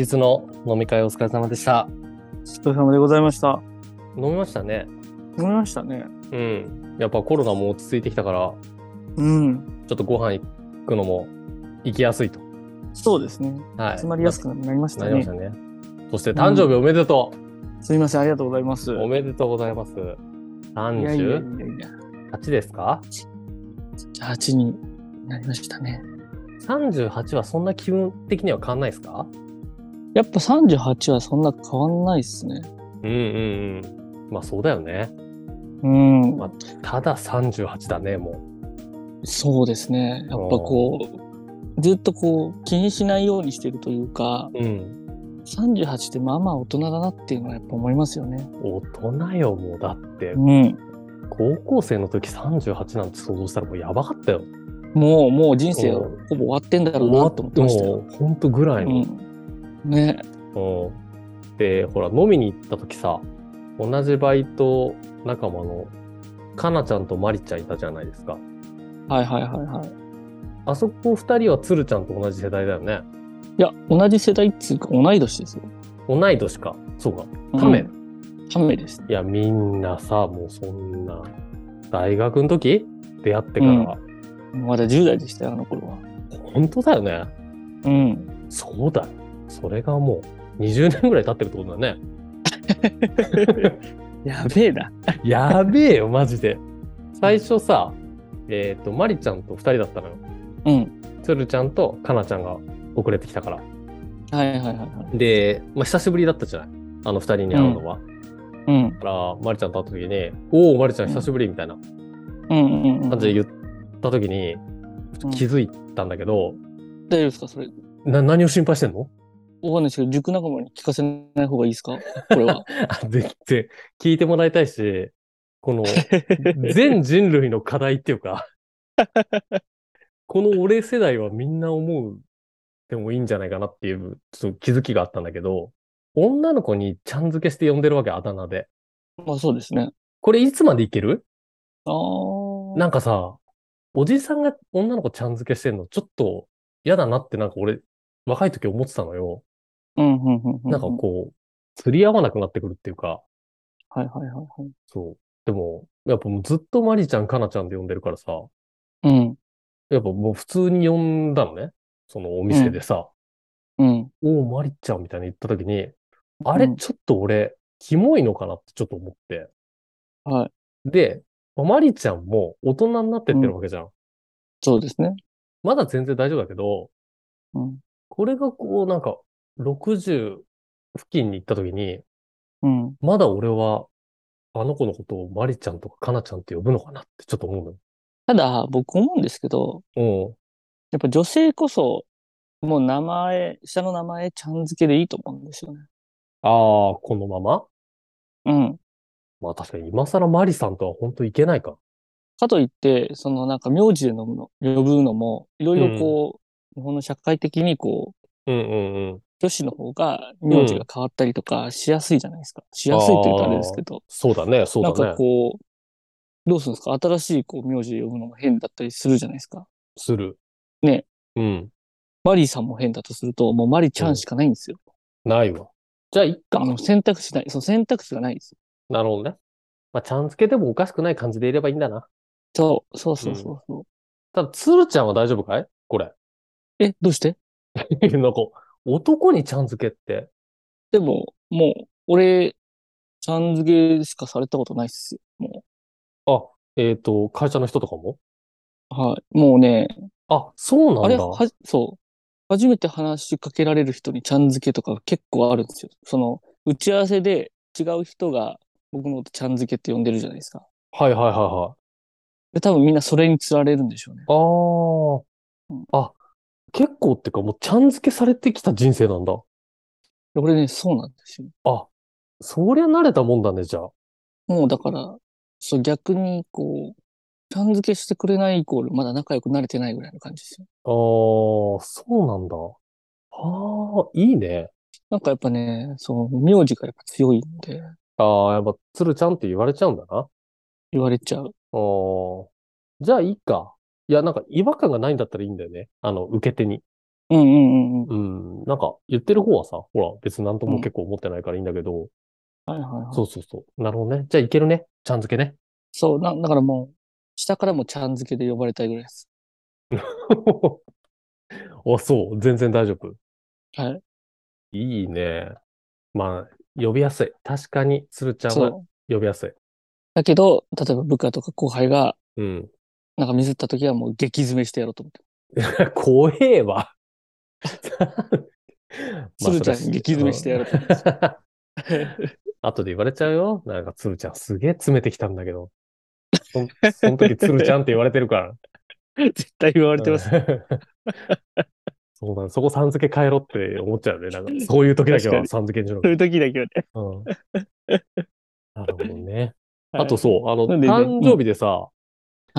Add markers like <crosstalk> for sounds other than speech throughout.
日の飲み会お疲れ様でした。お疲れ様でございました。飲みましたね。飲みましたね。うん。やっぱコロナも落ち着いてきたから、うん。ちょっとご飯行くのも行きやすいと。そうですね。はい。集まりやすくなりましたねなりました。ね。そして誕生日おめでとすみません、ありがとうございます。う。おめでとうございます。いやいやいやい38や。ですか？8になりましたね。?38 はそんな気分的には変わんないですか？やっぱ38はそんな変わんないっすね。うんうんうん。まあそうだよね。うん。まあただ38だね、もそうですね。やっぱこう、ずっとこう気にしないようにしてるというか、う。うん。38ってまあまあ大人だなっていうのはやっぱ思いますよね。大人よ、もう。だって、うん。高校生の時38なんて想像したらもうやばかったよ。もう、もう人生うんほぼ終わってんだろうなと思ってましたよ。ほんとぐらいの。うん。ね。うんで、ほら、飲みに行った時さ、同じバイト仲間のかなちゃんとまりちゃんいたじゃないですか。はいはいはいはい。あそこ二人はつるちゃんと同じ世代だよね。いや、同じ世代っつうか同い年ですよ。同い年か。そうか。ため。うんためです。いや、みんなさ、もうそんな、大学の時？出会ってから、まだ10代でしたよ、あの頃は。本当だよね。うん。そうだよ。それがもう20年ぐらい経ってるってことだね。<laughs> やべえな。やべえよ、マジで。最初さ、えっ、と、まりちゃんと二人だったのよ。うん。つるちゃんとかなちゃんが遅れてきたから。はいはいはいはい。で、まあ、久しぶりだったじゃない？あの二人に会うのは。うん。だから、まりちゃんと会った時に、おお、まりちゃん久しぶりみたいなうんうんうん。感じで言った時に、うん気づいたんだけど、大丈夫ですか？それ。な、何を心配してんの？わかんないですけど、塾仲間に聞かせない方がいいですか？これは。<laughs> あ全然聞いてもらいたいし、この、<laughs> 全人類の課題っていうか、<laughs> この俺世代はみんな思うでもいいんじゃないかなっていう、ちょっと気づきがあったんだけど、女の子にちゃん付けして呼んでるわけ、あだ名で。まあそうですね。これいつまでいける？ああ。なんかさ、おじさんが女の子ちゃん付けしてんのちょっと嫌だなってなんか俺、若い時思ってたのよ。うんうんうんうん。なんかこう、釣り合わなくなってくるっていうか、はいはいはいはい。そう。でも、やっぱもうずっとマリちゃん、かなちゃんで呼んでるからさ、うん。やっぱもう普通に呼んだのね。そのお店でさ、うん。おお、マリちゃんみたいに言った時に、あれ、うんちょっと俺、キモいのかなってちょっと思って。はい。で、まあマリちゃんも大人になってってるわけじゃん。そうですね。まだ全然大丈夫だけど、うん。これがこうなんか、60付近に行った時に、うん。まだ俺は、あの子のことをマリちゃんとかカナちゃんって呼ぶのかなってちょっと思うのよ。ただ、僕思うんですけど、うん。やっぱ女性こそ、もう名前、下の名前、ちゃん付けでいいと思うんですよね。ああ、このまま？うん。まあ確かに今更マリさんとは本当いけないか。かといって、そのなんか名字で飲むの、呼ぶのも、いろいろこう、日本の社会的にこう、うんうんうん。女子の方が名字が変わったりとかしやすいじゃないですか。しやすいというとあれですけど。そうだね、そうなんかだね。こう、どうするんですか？新しいこう名字で呼ぶのも変だったりするじゃないですか。する。ね。うん。マリーさんも変だとすると、もうマリちゃんしかないんですよ。ないわ。じゃあ、いっか。あの選択肢ない。その選択肢がないんですよ。なるほどね。まあ、ちゃん付けでもおかしくない感じでいればいいんだな。そう、そうそうそうそう。ただ、つるちゃんは大丈夫かい？これ。え、どうして？<laughs> なんか、男にちゃん付けって。でも、もう、俺、ちゃん付けしかされたことないっすよ。もあ、えっ、と、会社の人とかも？う。はい。もうね、あ、そうなんだ。あれ、は、そう。初めて話しかけられる人にちゃん付けとか結構あるんですよ。その、打ち合わせで違う人が僕のことちゃん付けって呼んでるじゃないですか。はいはいはいはで、多分みんなそれに釣られるんでしょうね。うんああ。あ、結構ってかもうちゃん付けされてきた人生なんだ。で俺ね、そうなんですよ。あ、そりゃ慣れたもんだね、じゃあ。もうだから、そう逆にこう、ちゃん付けしてくれないイコール、まだ仲良くなれてないぐらいの感じですよ。ああ、そうなんだ。ああ、いいね。なんかやっぱね、そう、名字がやっぱ強いんで、ああ、やっぱ、鶴ちゃんって言われちゃうんだな。言われちゃう。ああ。じゃあいいか。いや、なんか違和感がないんだったらいいんだよね。あの、受け手に。うんうんうんうん。うん。なんか、言ってる方はさ、ほら、別になんとも結構思ってないからいいんだけど。はいはいはい。そうそうそう。なるほどね。じゃあいけるね。ちゃん付けね。そう、な、だからもう、下からもちゃん付けで呼ばれたいぐらいです。<laughs> あ、そう。全然大丈夫。はい。いいね。まあ、呼びやすい。確かに、鶴ちゃんは。呼びやすい。だけど、例えば部下とか後輩が、うん。なんかミスった時はもう激詰めしてやろうと思って。<laughs> 怖えわ。<laughs> 鶴ちゃんに激詰めしてやろうと思って。後で言われちゃうよ。なんか、鶴ちゃんすげえ詰めてきたんだけど。そんその時、鶴ちゃんって言われてるから。<laughs> 絶対言われてます。そうだね。そこさん付け変えろって思っちゃうね。なんか、そういう時だけはさん付けにしろそう。いう時だけはね。うん。なるほどね。はいあとそう、あの、ね誕生日でさ、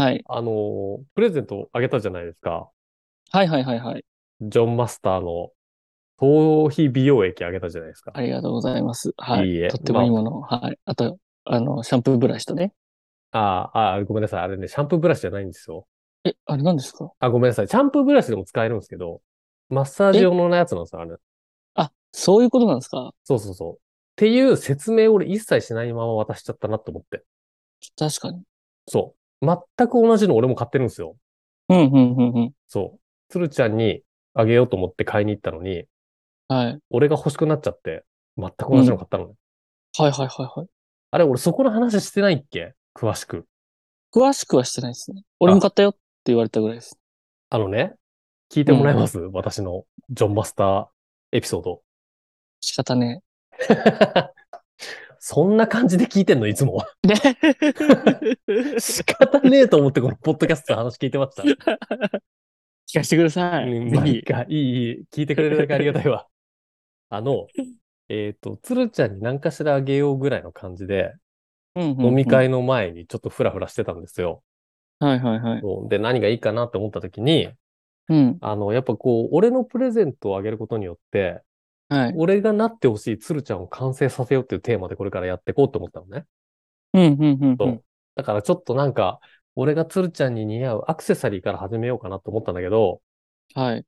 はい。あの、プレゼントあげたじゃないですか。はいはいはいはい。ジョンマスターの頭皮美容液あげたじゃないですか。ありがとうございます。はい。いいえとってもいいものを。はい。あと、あの、シャンプーブラシとね。ああ、あごめんなさい。あれね、シャンプーブラシじゃないんですよ。え、あれ何ですか？あ、ごめんなさい。シャンプーブラシでも使えるんですけど、マッサージ用のやつなんですよ、あれ。あ、そういうことなんですか？そうそうそう。っていう説明を俺一切しないまま渡しちゃったなと思って。確かに。そう。全く同じの俺も買ってるんですよ。うん、うん、うん、うん。そう。鶴ちゃんにあげようと思って買いに行ったのに、はい。俺が欲しくなっちゃって、全く同じの買ったのね。はいはいはいはい。あれ、俺そこの話してないっけ？詳しく。詳しくはしてないですね。俺も買ったよって言われたぐらいです。あのね、聞いてもらえます、私のジョンマスターエピソード。仕方ね <laughs> そんな感じで聞いてんのいつも。え。ね仕方ねえと思ってこのポッドキャストの話聞いてました。聞かせてください。ぜひ。かいい、いい。聞いてくれるだけありがたいわ。あの、えっ、と、鶴ちゃんに何かしらあげようぐらいの感じで、飲飲み会の前にちょっとフラフラしてたんですよ。はいはいはい。で、何がいいかなって思った時に、うん。あの、やっぱこう、俺のプレゼントをあげることによって、はい。俺がなってほしい鶴ちゃんを完成させようっていうテーマでこれからやっていこうと思ったのね。うん、うん、うん。だからちょっとなんか、俺が鶴ちゃんに似合うアクセサリーから始めようかなと思ったんだけど、はい。やっ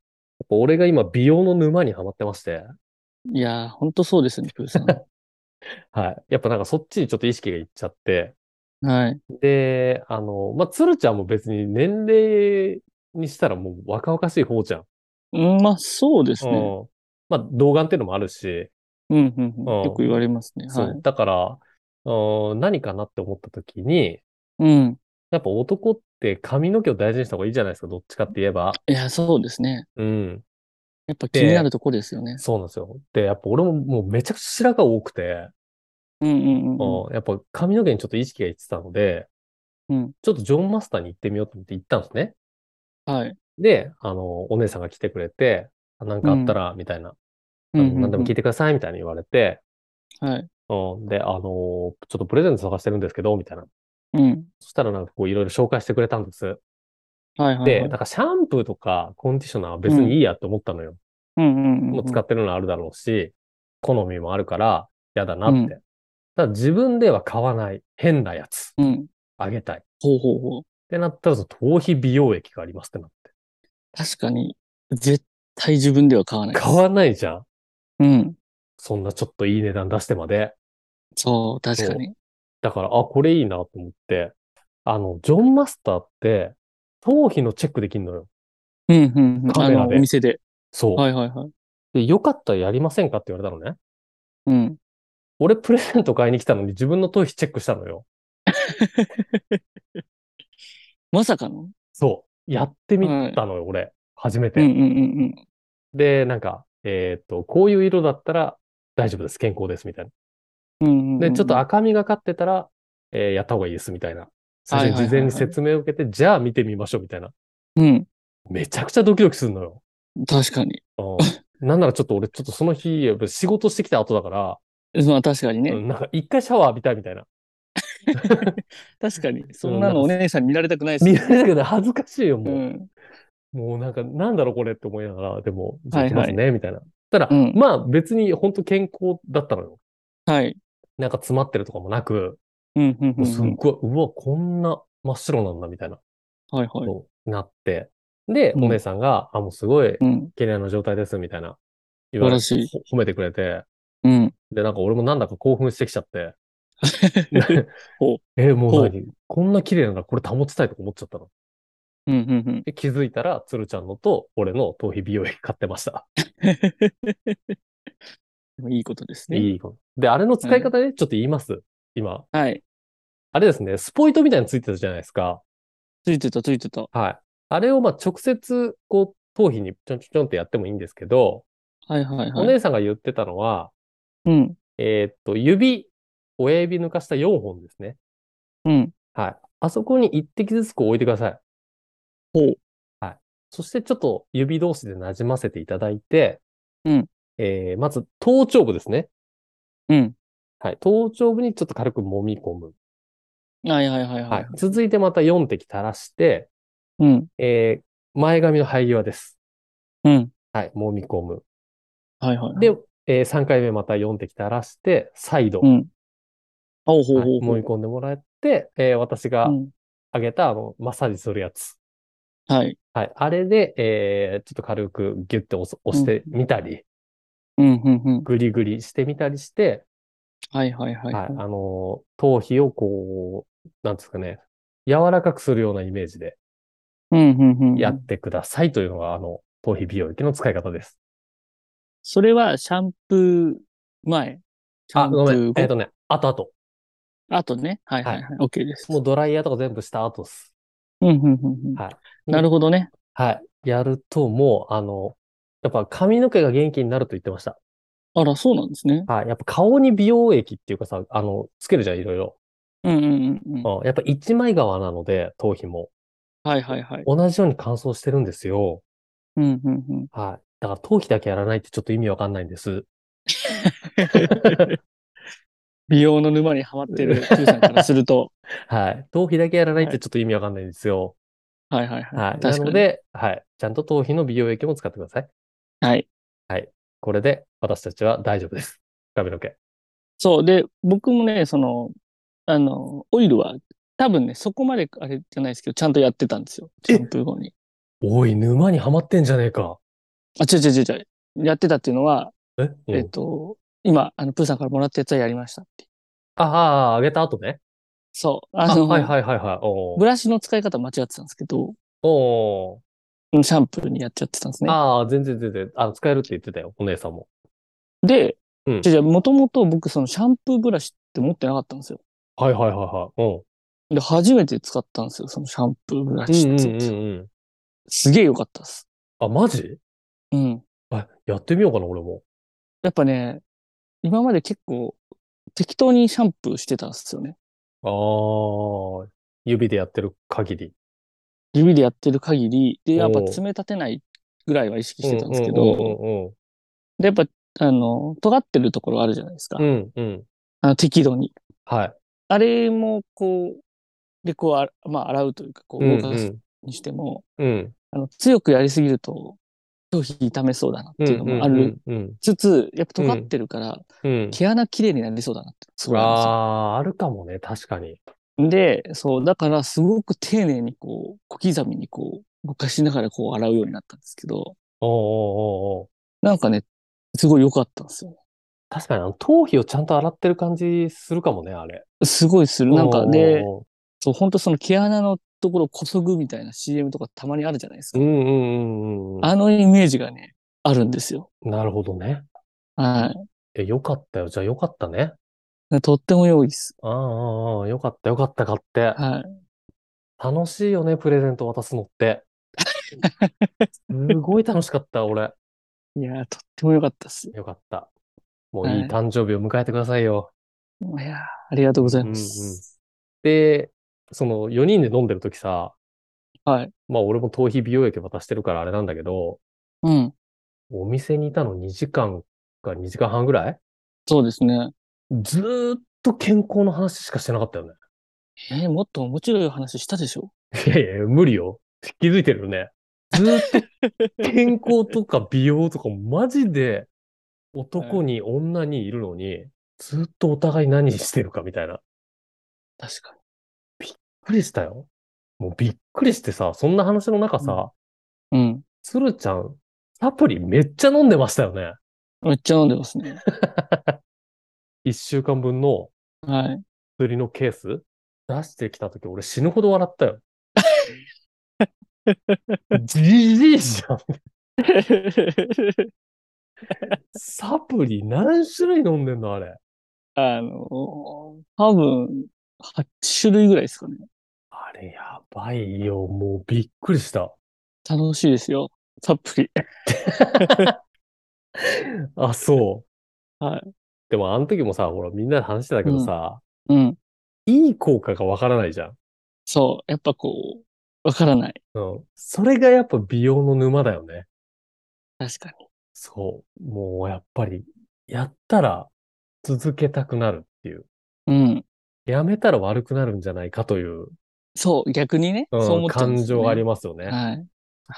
ぱ俺が今美容の沼にはまってまして、いやー、ほんとそうですね、プーさん。<laughs> はい。やっぱなんかそっちにちょっと意識がいっちゃって、はい。で、あの、まあ、鶴ちゃんも別に年齢にしたらもう若々しい方じゃん。うん、まあ、そうですね。うん。まあ、童顔っていうのもあるし、うん、うん、うん。うんよく言われますね。そう。はい。だから、うん何かなって思った時に、うん。やっぱ男って髪の毛を大事にした方がいいじゃないですか、どっちかって言えば。いや、そうですね。うん。やっぱ気になるとこですよね。そうなんですよ。で、やっぱ俺ももうめちゃくちゃ白髪多くて、うん、うん、うんうん。うんやっぱ髪の毛にちょっと意識がいってたので、うんちょっとジョンマスターに行ってみようと思って行ったんですね。はい。で、あの、お姉さんが来てくれて、あなんかあったら、みたいな、あのうんうんうん何でも聞いてください、みたいに言われて、はい。うん、で、あの、ちょっとプレゼント探してるんですけど、みたいな。うん。そしたらなんかこういろいろ紹介してくれたんです。はい、はいはで、い。なんかシャンプーとかコンディショナーは別にいいやって思ったのよ。うん、うん、うん。もう使ってるのあるだろうし、好みもあるから嫌だなって。うんただ自分では買わない変なやつうん。あげたい。っほうほうほう。てなったらその頭皮美容液がありますってなって。確かに、絶対自分では買わない。買わないじゃん。うん。そんなちょっといい値段出してまで。そう、確かに。だから、あ、これいいなと思って、あの、ジョンマスターって、頭皮のチェックできるのよ。うん、うん、うん。カメラでお店で。そう。はい、はい、はい。で、よかったらやりませんかって言われたのね。うん。俺プレゼント買いに来たのに自分の頭皮チェックしたのよ。<laughs> まさかの？そう。やってみたのよ、俺。初めて。うん、うん、うん、で、なんか、えっと、こういう色だったら大丈夫です。健康です。みたいな。うん。うんうんうんで、ちょっと赤みがかってたら、えーやった方がいいです。みたいな最初に事前にはいはいはいはい説明を受けて、じゃあ見てみましょうみたいな。うん。めちゃくちゃドキドキするのよ。確かに。うん、なんならちょっと俺、ちょっとその日、やっぱ仕事してきた後だから、まあ確かにね。うんなんか一回シャワー浴びたいみたいな。<laughs> 確かに。そんなのお姉さんに見られたくないです見られたけど恥ずかしいよ、もう。うん。もうなんか、なんだろうこれって思いながら、でも、じゃあはいはい行きますね、みたいな。ただ、うんまあ別に本当健康だったのよ。はい。なんか詰まってるとかもなく、うん、うん、う。もうんすっごい、うわ、こんな真っ白なんだ、みたいな、はいはい。なって。で、うんお姉さんが、あ、もうすごいうん。綺麗な状態です、みたいな。言われ素晴らしほ褒めてくれて。うん。で、なんか俺もなんだか興奮してきちゃって。<laughs> <laughs> え、もう何？こんな綺麗ならこれ保ちたいとか思っちゃったの。うん、うん、で、気づいたら、つるちゃんのと俺の頭皮美容液買ってました。うん。いいことですね。いい子。で、あれの使い方ね、ちょっと言います。今。はい。あれですね、スポイトみたいについてたじゃないですか。ついてた、ついてた。はい。あれをまあ直接、こう、頭皮にちょんちょんちょんってやってもいいんですけど、はいはいおはい。姉さんが言ってたのは、うん。えーっと、指、親指抜かした4本ですね。うん。はい。あそこに1滴ずつこう置いてください。ほう。はい。そしてちょっと指同士で馴染ませていただいて、うん。えー、まず頭頂部ですね。うん。はい。頭頂部にちょっと軽く揉み込む。はいはいはいははいい。。続いてまた4滴垂らして、うん。えー、前髪の生え際です。うん。はい。揉み込む。はいはい。で、えー、3回目また4滴垂らして、再度、うん。ほうほうはいほうほう。揉み込んでもらって、えー、私がうんあげた、あの、マッサージするやつ。はい。はい。あれで、えー、ちょっと軽くギュッて押してみたり、うん、うん、うん。グリグリしてみたりして、はいはいはい。はい。あのー、頭皮をこう、なんですかね、柔らかくするようなイメージで。やってくださいというのが、あの、頭皮美容液の使い方です。それはシャンプー前？シャあ、ンプごめん。えっ、とね、後々。あとね。はいはいはい。OK です。もうドライヤーとか全部した後っす。うん、うん、うんうん。はい。なるほどね。はい。やるともう、あの、やっぱ髪の毛が元気になると言ってました。あら、そうなんですね。はい。やっぱ顔に美容液っていうかさ、あの、つけるじゃん、いろいろ。うん、うん、うんうん。うん。やっぱ一枚側なので、頭皮も。はいはいはい。同じように乾燥してるんですよ。うん、うん、うん。はい。だから頭皮だけやらないってちょっと意味わかんないんです。美容の沼にはまってる Q さんからすると。<laughs> はい。頭皮だけやらないってちょっと意味わかんないんですよ。はいはいはい。はい。な。ので、はい。ちゃんと頭皮の美容液も使ってください。はい。これで私たちは大丈夫です。<laughs> 髪の毛。そう。で、僕もね、その、あの、オイルは、多分ね、そこまであれじゃないですけど、ちゃんとやってたんですよ。シャンプー後に。おい、沼にはまってんじゃねえか。あ、違う違う違う違う。やってたっていうのは、え、うんえっと、今、あの、プーさんからもらったやつはやりましたって。ああ、あげた後ね。そう。あ、あの、はいはいはいはい。ブラシの使い方間違ってたんですけど、おシャンプーにやっちゃってたんですね。ああ、全然全然。あの、使えるって言ってたよ、お姉さんも。で、うんじゃもともと僕そのシャンプーブラシって持ってなかったんですよ。はいはいはいはい。で、初めて使ったんですよ、そのシャンプーブラうん。シって。うんうんうんうん。すげえ良かったです。あ、マジ？うん。あ、やってみようかな、俺も。やっぱね、今まで結構適当にシャンプーしてたんですよね。ああ、指でやってる限り。指でやってる限り、で、やっぱ爪立てないぐらいは意識してたんですけうんど、うんで、やっぱ、あの、尖ってるところあるじゃないですか。うんうん。うんうん。あの適度に。はい。あれも、こう、で、こうあ、まあ、洗うというか、こう、うん動かすにしても、うん。あの、強くやりすぎると、頭皮痛めそうだなっていうのもあるうんつつ、やっぱ尖ってるから。毛穴綺麗になりそうだなって、すごいあああ、あるかもね、確かに。で、そう、だからすごく丁寧にこう、小刻みにこう、動かしながらこう洗うようになったんですけど、おうおうおなんかね、すごい良かったんですよ。確かに、あの、頭皮をちゃんと洗ってる感じするかもね、あれ。すごいする。なんかで、おうそう、本当その毛穴のところをこそぐみたいな CM とかたまにあるじゃないですか。うんうんうんうん。あのイメージがね、あるんですよ。なるほどね。はえ、よかったよ。じゃあよかったね。い。とっても良いです。ああ、ああ、よかった、よかった、買って。はい。楽しいよね、プレゼント渡すのって。すごい楽しかった、俺。いやー、とっても良かったです。よかった。もういいはい誕生日を迎えてくださいよ。いやーありがとうございます。で、その4人で飲んでる時さ、はい。まあ俺も頭皮美容液渡してるからあれなんだけど、うん。お店にいたの2時間か2時間半ぐらい？そうですね。ずーっと健康の話しかしてなかったよね。えーもっと面白い話したでしょ？いやいや、無理よ。気づいてるよね。ずーっと健康とか美容とかマジで <laughs> 男に女にいるのに、ずっとお互い何してるかみたいな。確かびっくりしたよ。もうびっくりしてさ、そんな話の中さ、に。うん。鶴ちゃん、サプリめっちゃ飲んでましたよね。めっちゃ飲んでますね。<laughs> 一週間分のはい。薬のケース出してきたとき俺死ぬほど笑ったよ。じじいじゃん。<laughs> サプリ何種類飲んでんのあれ。あの、多分、8種類ぐらいですかね。あれやばいよ。もうびっくりした。楽しいですよ。サプリ。<laughs> あ、そう。はい。でもあの時もさ、ほらみんなで話してたけどさ、うん。いい効果がわからないじゃん。そう。やっぱこう、わからない。うん。それがやっぱ美容の沼だよね。確かに。そう。もうやっぱり、やったら続けたくなるっていう。うん。やめたら悪くなるんじゃないかという、そう。逆にね。うんそう思っちゃうんですよ、ね。感情がありますよね。はい。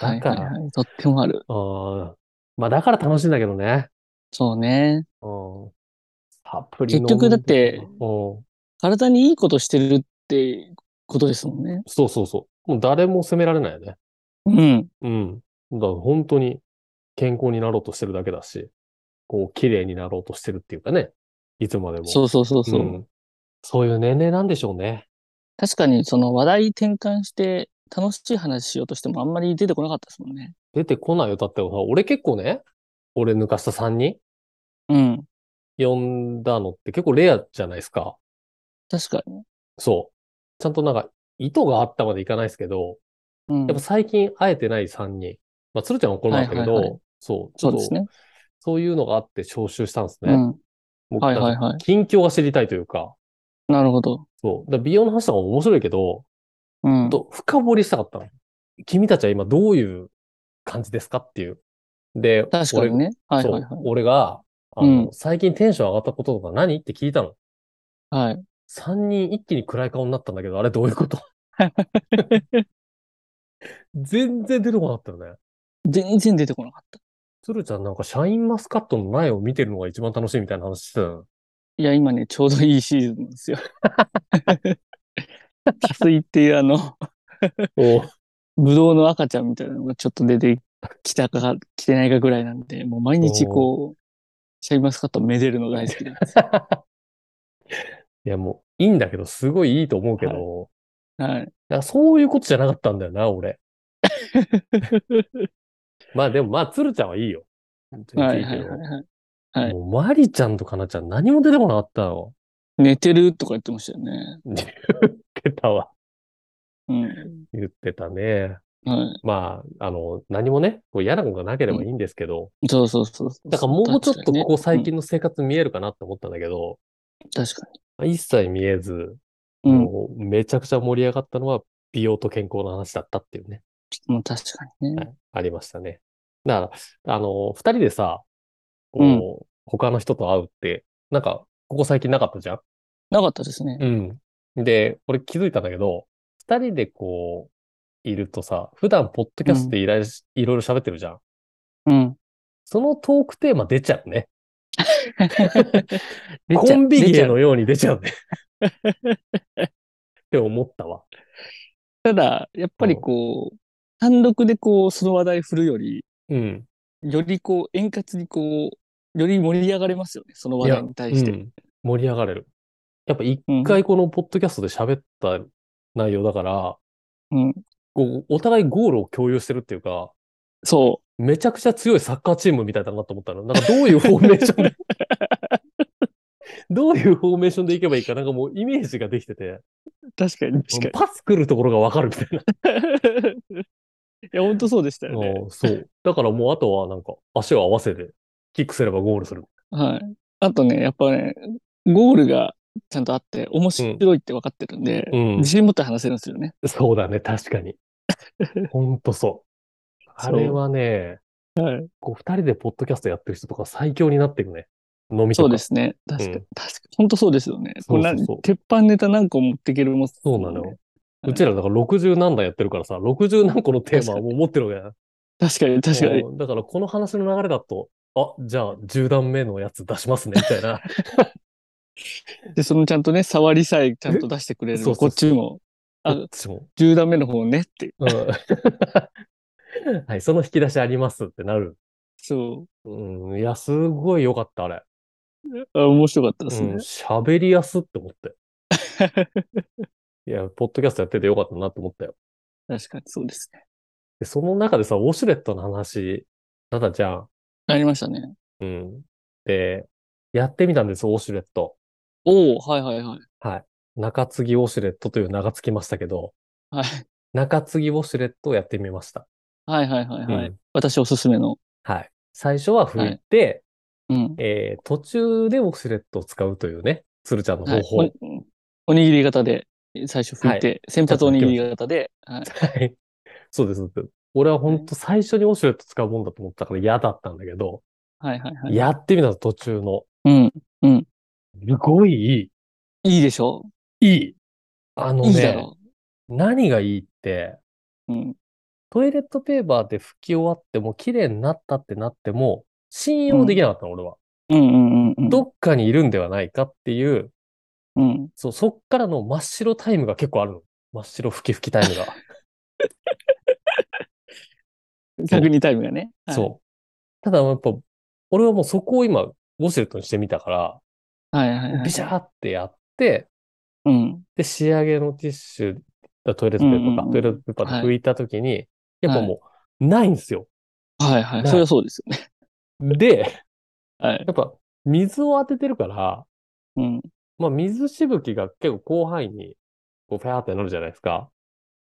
だからはいはいはいとってもある。ああまあだから楽しいんだけどね。そうね。うん。サプリ飲む結局だってうん。体にいいことしてるってことですもんね。そうそうそう。もう誰も責められないよね。うん。うん。だから本当に健康になろうとしてるだけだし、こう、綺麗になろうとしてるっていうかね。いつまでも。そうそうそうそう。んそういう年齢なんでしょうね。確かにその話題転換して楽しい話しようとしてもあんまり出てこなかったですもんね。出てこないよ。だってさ、俺結構ね、俺抜かした3人？うん。呼んだのって結構レアじゃないですか。確かに。そう。ちゃんとなんか、意図があったまでいかないですけど、うんやっぱ。最近会えてない3人。まあ、鶴ちゃんはこれもあったけど、はいはいはいそう、ちょっとそうね。そういうのがあって招集したんですね。うん。僕はいはいはい近況が知りたいというか、なるほど。そう。だ美容の話とかも面白いけど、うん。と深掘りしたかったの。君たちは今どういう感じですかっていう。で、確かにね。はい俺はいはい。そう俺が、あの、うん最近テンション上がったこととか何って聞いたの。はい。3人一気に暗い顔になったんだけど、あれどういうこと？<laughs> 全然出てこなかったよね。全然出てこなかった。鶴ちゃんなんかシャインマスカットの苗を見てるのが一番楽しいみたいな話してたの。いや、今ね、ちょうどいいシーズンなんですよ。多水っていうあの、おブドウの赤ちゃんみたいなのがちょっと出てきたか、来てないかぐらいなんで、もう毎日こう、シャインマスカットめでるの大好きなんですよ。<laughs> いやもういいんだけど、すごいいいと思うけど、はい。だからそういうことじゃなかったんだよな、俺。<laughs> まあでもまあ、鶴ちゃんはいいよ。本当にはいいはいいけどはいはい。はいもうマリちゃんとかなちゃん何も出てこなかったの。寝てるとか言ってましたよね。言ってたわ。うん。言ってたね。はまあ、あの、何もね、こう嫌なことがなければいいんですけど、い。そうそうそうそう。だからもうちょっとここ最近の生活見えるかなって思ったんだけど。確か一切見えず、に。うん。もうめちゃくちゃ盛り上がったのは美容と健康の話だったっていうね。もう確かにね。はい、ありましたね。だから、あの、二人でさ、こう、他の人と会うって、なんか、ここ最近なかったじゃん？なかったですね。うん。で、俺気づいたんだけど、二人でこう、いるとさ、普段ポッドキャストでいらいいろいろ喋ってるじゃん。うん。そのトークテーマ出ちゃうね。<laughs> コンビ芸のように出ちゃうね。って思ったわ。ただ、やっぱりこう、単独でこう、その話題振るより、うん。よりこう、円滑にこう、より盛り上がれますよね。その話題に対して。うん、盛り上がれる。やっぱ一回このポッドキャストで喋った内容だから、うん。こうお互いゴールを共有してるっていうか、そめちゃくちゃ強いサッカーチームみたいだなと思ったの。なんかどういうフォーメーションで、<laughs> どういうフォーメーションでいけばいいか、なんかもうイメージができてて、う。確かに、確かパス来るところがわかるみたいに。<laughs> いや、本当そうでしたよな。ね。うんそう。だからもうあとはなんか足を合わせて、キックすればゴールする。はい。あとね、やっぱね、ゴールがちゃんとあって、面白いって分かってるんで、うん自信持って話せるんですよね。そうだね、確かに。<laughs> ほんとそう。あれはね、はい。こう二人でポッドキャストやってる人とか最強になっていくね。飲みとか。そうですね。確かに。うん確かに。本当そうですよね。そうそう鉄板ネタ何個持っていけるもん、そうなのよ。はいうちらだから60何台やってるからさ、60何個のテーマはもう持ってるわけだよ。確かに、確かに。うんだからこの話の流れだと、あ、じゃあ10段目のやつ出しますね、みたいな。<laughs> で、そのちゃんとね、触りさえちゃんと出してくれる。そうこっちも、あこっちも。10段目の方ねって。うん <laughs> はい、その引き出しありますってなる。そうん、いや、すごい良かった、あれ。う。あ面白かったですうん、ね。喋りやすって思って。<laughs> いや、ポッドキャストやっててよかったなって思ったよ。確かにそうですね。で、その中でさ、ウォシュレットの話、たじゃん。ありましたね。うん。で、やってみたんです、ウォシュレット。おおはいはいはい。はい。中継ぎウォシュレットという名がつきましたけど、はい。中継ぎウォシュレットをやってみました。はいはいはいはい。うん私おすすめの。はい。最初は拭いて、うん。えー途中でウォシュレットを使うというね、鶴ちゃんのはい方法。おおにぎり型で、最初拭いて、先発おにぎり型で、はい。<laughs> はい。そうです。俺は本当最初にウォシュレット使うもんだと思ったから嫌だったんだけど、はいはいはい。やってみたの途中の。うん。すごいいい。いいでしょ？いい。あのいいだね、ろ？何がいいって、う。うん。トイレットペーパーで拭き終わっても綺麗になったってなっても、信用できなかったの、俺は。うんうんうんうん。どっかにいるんではないかっていう、うん。そう、そっからの真っ白タイムが結構あるの。真っ白拭き拭きタイムが。<laughs> 確認タイムがね。はいそう。ただやっぱ、俺はもうそこを今、ウォシュレットにしてみたから、はいはいはい。ビシャーってやって、うん。で、仕上げのティッシュ、トイレットペーパーか、うんうんうんトイレットペーパーで拭いたときに、やっぱもう、ないんですよ。はいはい。なそれはそうですよね。で、はい。やっぱ、水を当ててるから、うん。まあ、水しぶきが結構広範囲に、こう、フェアーってなるじゃないですか。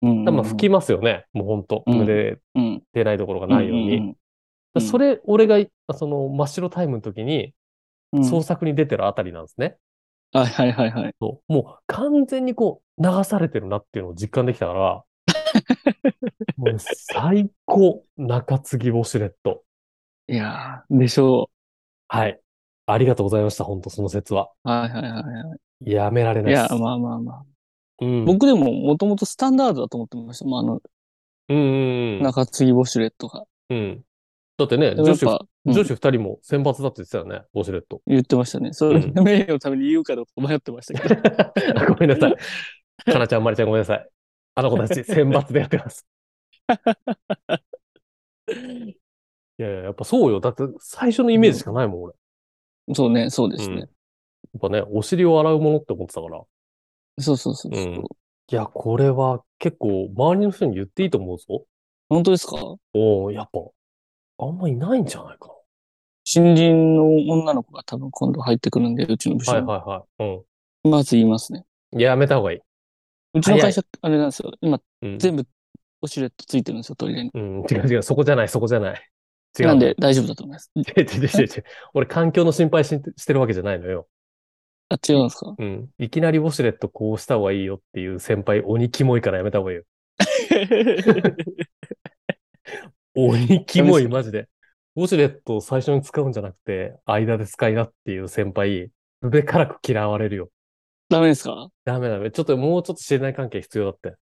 うん。まあ、拭きますよね。もうほんと。うん濡れうん。てないところがないように。それ、俺が、その、真っ白タイムの時に。創作に出てるあたりなんですね。はいはいはいはい。そうもう完全にこう流されてるなっていうのを実感できたから、<laughs> もう最高、中継ぎウォシュレット。いやー、でしょはい。ありがとうございました、本当その説は。う。はいはいはいはやめられい。ないです。いや、まあまあまあ。うん。僕でももともとスタンダードだと思ってました。まあ、あの、うんうんうん。中継ぎウォシュレットが。うん。だってね、女子、うん女子二人も選抜だって言ってたよね、ウォシュレット。言ってましたね。それ、うん名誉のために言うかどうか迷ってましたけど。あ <laughs> ごめんなさい。かなちゃん、まりちゃんごめんなさい。あの子たち選抜でやってます。<laughs> いやいや、やっぱそうよ。だって最初のイメージしかないもん、俺。そうね、そうですね。うんやっぱね、お尻を洗うものって思ってたから。そうそうそうそう。うんいや、これは結構周りの人に言っていいと思うぞ。本当ですか？おおやっぱ、あんまいないんじゃないか新人の女の子が多分今度入ってくるんで、うちの部署。はいはいはい。うん。まず言いますね。やめた方がいい。うちの会社、あれなんですよ。今、うん。全部、ウォシュレットついてるんですよ、トイレに。うん、違う違う、そこじゃない、そこじゃない。違う。なんで、大丈夫だと思います。違う違う違う違う。俺、環境の心配ししてるわけじゃないのよ。あ、違うんですか？うん。いきなりウォシュレットこうした方がいいよっていう先輩、鬼キモいからやめた方がいいよ。鬼キモい、マジで。ウォシュレットを最初に使うんじゃなくて、間で使いなっていう先輩、上からく嫌われるよ。ダメですか？ダメダメ。ちょっともうちょっと信頼関係必要だって。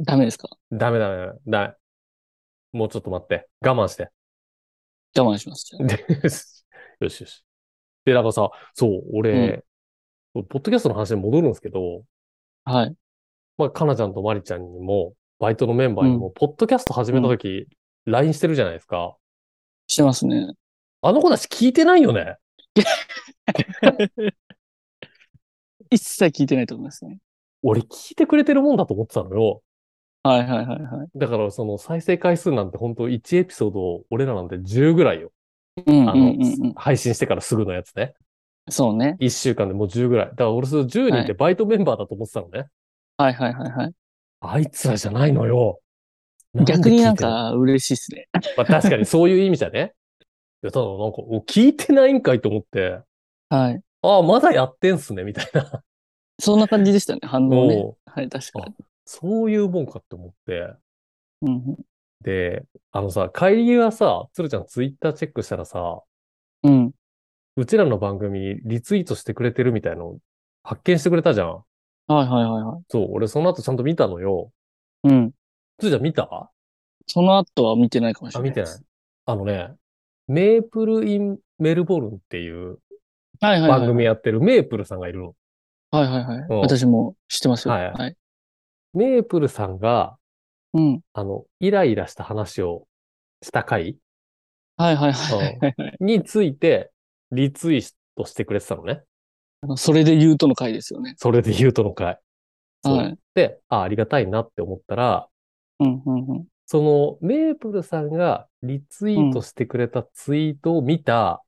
ダメですか？ダメダメダメ。ダメ。もうちょっと待って。我慢して。我慢します。<laughs> よしよし。で、なんかさ、そう、俺、ポッドキャストの話に戻るんですけど、はい。まあ、かなちゃんとまりちゃんにも、バイトのメンバーにも、ポッドキャスト始めたとき、LINE してるじゃないですか。してますね。あの子たち聞いてないよね？<laughs> 一切聞いてないと思いますね。俺聞いてくれてるもんだと思ってたのよ。はいはいはいはい。だから、その再生回数なんて本当1エピソード、俺らなんて10ぐらいよ。うんうんあの、うんうん。配信してからすぐのやつね。そうね。1週間でもう10ぐらい。だから俺その10人ってバイトメンバーだと思ってたのね。はいはいはいはい。あいつらじゃないのよ。逆になんか嬉しいっすね。まあ確かにそういう意味じゃね。いや、ただなんか、お聞いてないんかいと思って、はい。ああ、まだやってんすね、みたいな。そんな感じでしたね、反応ね。はい、確かに。そういうもんかって思って。うんうんで、あのさ、帰りはさ、つるちゃんツイッターチェックしたらさ、うん。うちらの番組リツイートしてくれてるみたいの発見してくれたじゃん。はいはいはいはそう、俺その後ちゃんと見たのよ。い。うん。つるちゃん見た？その後は見てないかもしあ、れない。見てない。あのね、メープル・イン・メルボルンっていう。番組やってるメープルさんがいるの。はいはいはい。うん私も知ってますよ。はいはい。メープルさんが、うん。あの、イライラした話をした回はいはいはい。についてリツイートしてくれてたのね。あのそれで言うとの回ですよね。それで言うとの回。そうはい。で、あ、ありがたいなって思ったら、うんうんうん。そのメープルさんがリツイートしてくれたツイートを見た、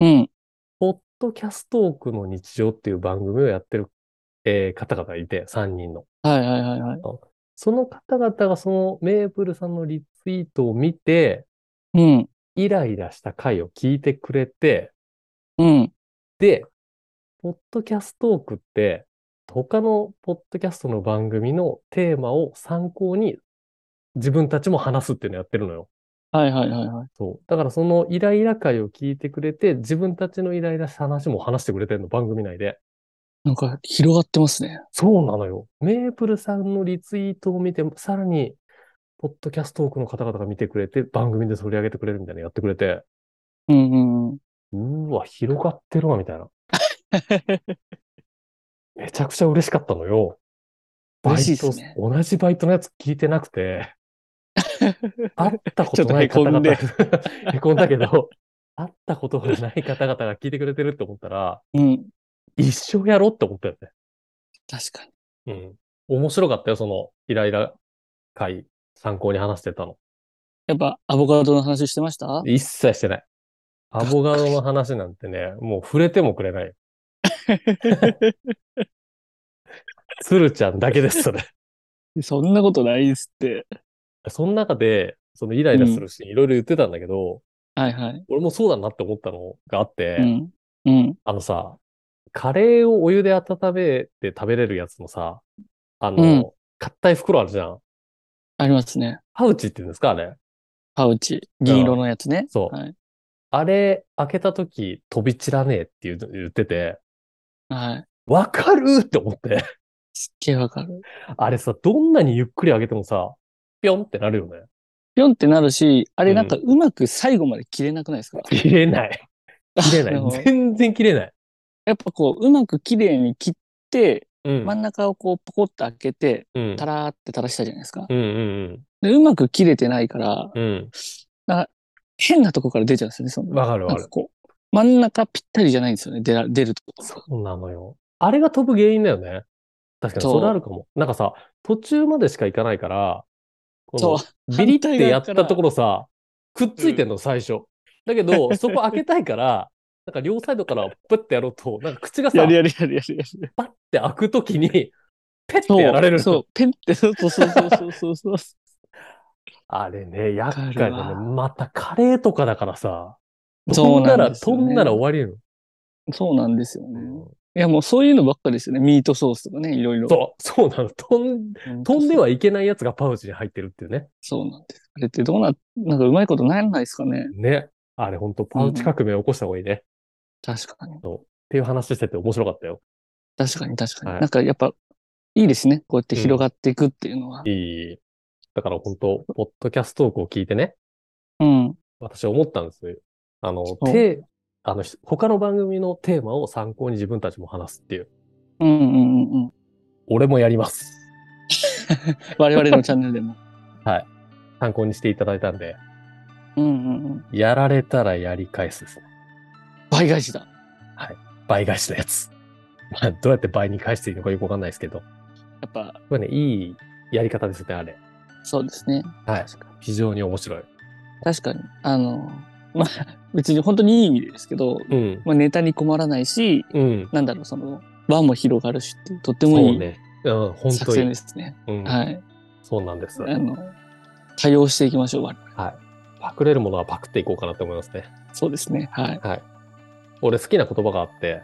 うん。ポッドキャストークの日常っていう番組をやってる、えー方々がいて、3人の。はいはいはいはい。その方々がそのメープルさんのリツイートを見て、うん。イライラした回を聞いてくれて、うん。で、ポッドキャストークって、他のポッドキャストの番組のテーマを参考に自分たちも話すっていうのをやってるのよ。はいはいはいはい。そう。だからそのイライラ回を聞いてくれて、自分たちのイライラした話も話してくれてるの、番組内で。なんか広がってますね。そうなのよ。メープルさんのリツイートを見て、さらに、ポッドキャストークの方々が見てくれて、番組で取り上げてくれるみたいなのやってくれて、うんうんうん。うーわ、広がってるわ、みたいな。<laughs> めちゃくちゃ嬉しかったのよ。バイト、ね同じバイトのやつ聞いてなくて、<laughs> 会ったことない方々、<laughs> へこんだけど、会ったことがない方々が聞いてくれてるって思ったら、うん。一生やろうって思ったよね。確かに。うん。面白かったよ、そのイライラ会、参考に話してたの。やっぱアボカドの話してました？一切してない。アボガドの話なんてね、もう触れてもくれない。つるちゃんだけです、それ。そんなことないですって。その中で、そのイライラするシーンいろいろ言ってたんだけど、はいはい。俺もそうだなって思ったのがあって、うん。うん。あのさ、カレーをお湯で温めて食べれるやつのさ、あの、うん硬い袋あるじゃん。ありますね。パウチって言うんですかあれ？パウチ。銀色のやつね。そうはい。あれ、開けた時飛び散らねえって言う言ってて、はい。わかるって思って。すっげえわかる。あれさ、どんなにゆっくり開けてもさ、ぴょんってなるよね。ぴょんってなるし、あれなんかうまく最後まで切れなくないですか、切れない。切れない。<laughs> 全然切れない。やっぱこう、うまく綺麗に切って、うん。真ん中をこう、ポコッと開けて、うん。タラーって垂らしたじゃないですか。うんうんで、うまく切れてないから、うん。変なとこから出ちゃうんですよね。わかるわかる。真ん中ぴったりじゃないんですよね、出ら出るとこ。そうなのよ。あれが飛ぶ原因だよね。確かに、それあるかも。なんかさ、途中までしか行かないから、このそう。ビリってやったところさ、くっついてんの、最初。だけど、そこ開けたいから、なんか両サイドからプッてやろうと、なんか口がさや、るやるやるやるやる。パッて開くときに、ペッてやられるのそう、ペンって、そうそうそうそうそうそう。<laughs> あれね、厄介だね。またカレーとかだからさ、そう飛んだら、飛んだら終わりよ。そうなんですよね。うんいや、もうそういうのばっかりですよね。ミートソースとかね、いろいろ。そう、そうなの。飛ん、うん飛んではいけないやつがパウチに入ってるっていうね。そうなんです。あれってどうな、なんかうまいことならないですかね。ね。あれほんとパウチ革命起こした方がいいね。確かに。っていう話してて面白かったよ。確かに確かに。はいなんかやっぱ、いいですね。こうやって広がっていくっていうのは。いい。だから本当ポッドキャストトークを聞いてね、うん。私思ったんですよ。あの、うテーあの、他の番組のテーマを参考に自分たちも話すっていう。うんうんうんうん。俺もやります。<laughs> 我々のチャンネルでも。参考にしていただいたんで、うんうんうん。やられたらやり返すですね。倍返しだ。倍返しのやつ。<laughs> まあ、どうやって倍に返していいのかよくわかんないですけど。やっぱ、これね、いいやり方ですね、あれ。そうですね。はい。非常に面白い。確かに。あの、まあ、別に本当にいい意味でですけど、うん。まあ、ネタに困らないし、うん。なんだろう、その、輪も広がるしってとってもいいそうね。うん、本作当に。戦ですね。うん。はい。そうなんです。あの、多用していきましょう、はい。パクれるものはパクっていこうかなと思いますね。そうですね。はい。俺好きな言葉があって、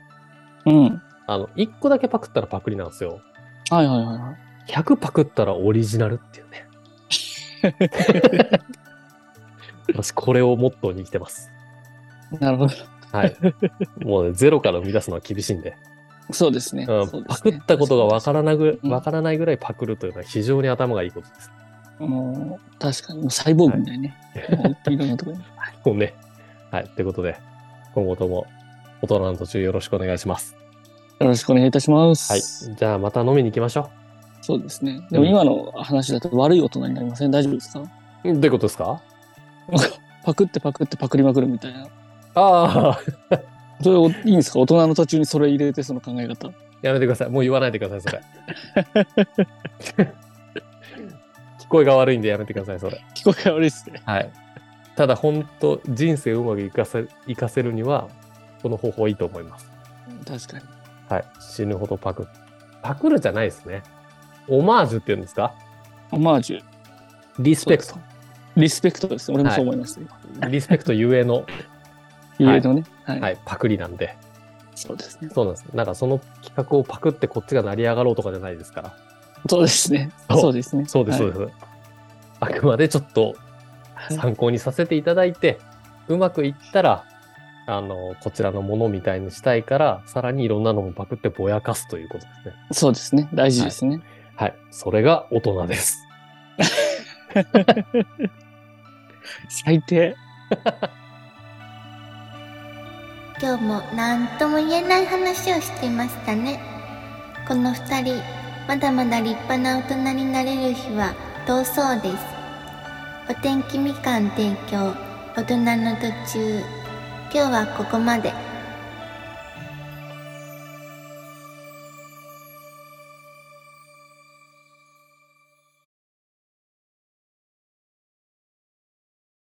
うん。あの、1個だけパクったらパクリなんですよ。はいはいはいは100パクったらオリジナルっていうね。<laughs> 私、これをモットーに生きてます。い。なるほど。はい。もうね、ゼロから生み出すのは厳しいんで。そうですね。うんパクったことがわからなぐ、うんわからないぐらいパクるというのは非常に頭がいいことです。もう、確かに、もうサイボーグみたいね。もういろんなところに。<laughs> もうね。はい。ということで、今後とも大人の途中よろしくお願いします。よろしくお願いいたします。はい。じゃあまた飲みに行きましょそうですね。でも今の話だと悪い大人になりません？大丈夫ですか？う。どういうことですか？パクってパクってパクりまくるみたいな。ああ、それおいいんですか？大人の途中にそれ入れてその考え方。やめてください。もう言わないでください、それ。聞こえが悪いんでやめてください、それ。<laughs> 聞こえが悪いですね。はい。ただ、本当人生をうまく生かせ、生かせるには、この方法いいと思います。確かに。はい。死ぬほどパク。パクるじゃないですね。オマージュって言うんですか？オマージュ。リスペクト。リスペクトです。俺もそう思います。リスペクトゆえの、<laughs> ゆえのね。はい。はい、パクリなんで。そうですね。そうなんです。なんかその企画をパクってこっちが成り上がろうとかじゃないですから。そうですね。そうですね。そうです、そうです。あくまでちょっとはい参考にさせていただいて、うまくいったら、あの、こちらのものみたいにしたいから、さらにいろんなのもパクってぼやかすということですね。そうですね。大事ですね。はい。それが大人です。<laughs> 最低。<laughs> 今日も何とも言えない話をしていましたねこの二人まだまだ立派な大人になれる日は遠そうですお天気みかん提供大人の途中今日はここまで。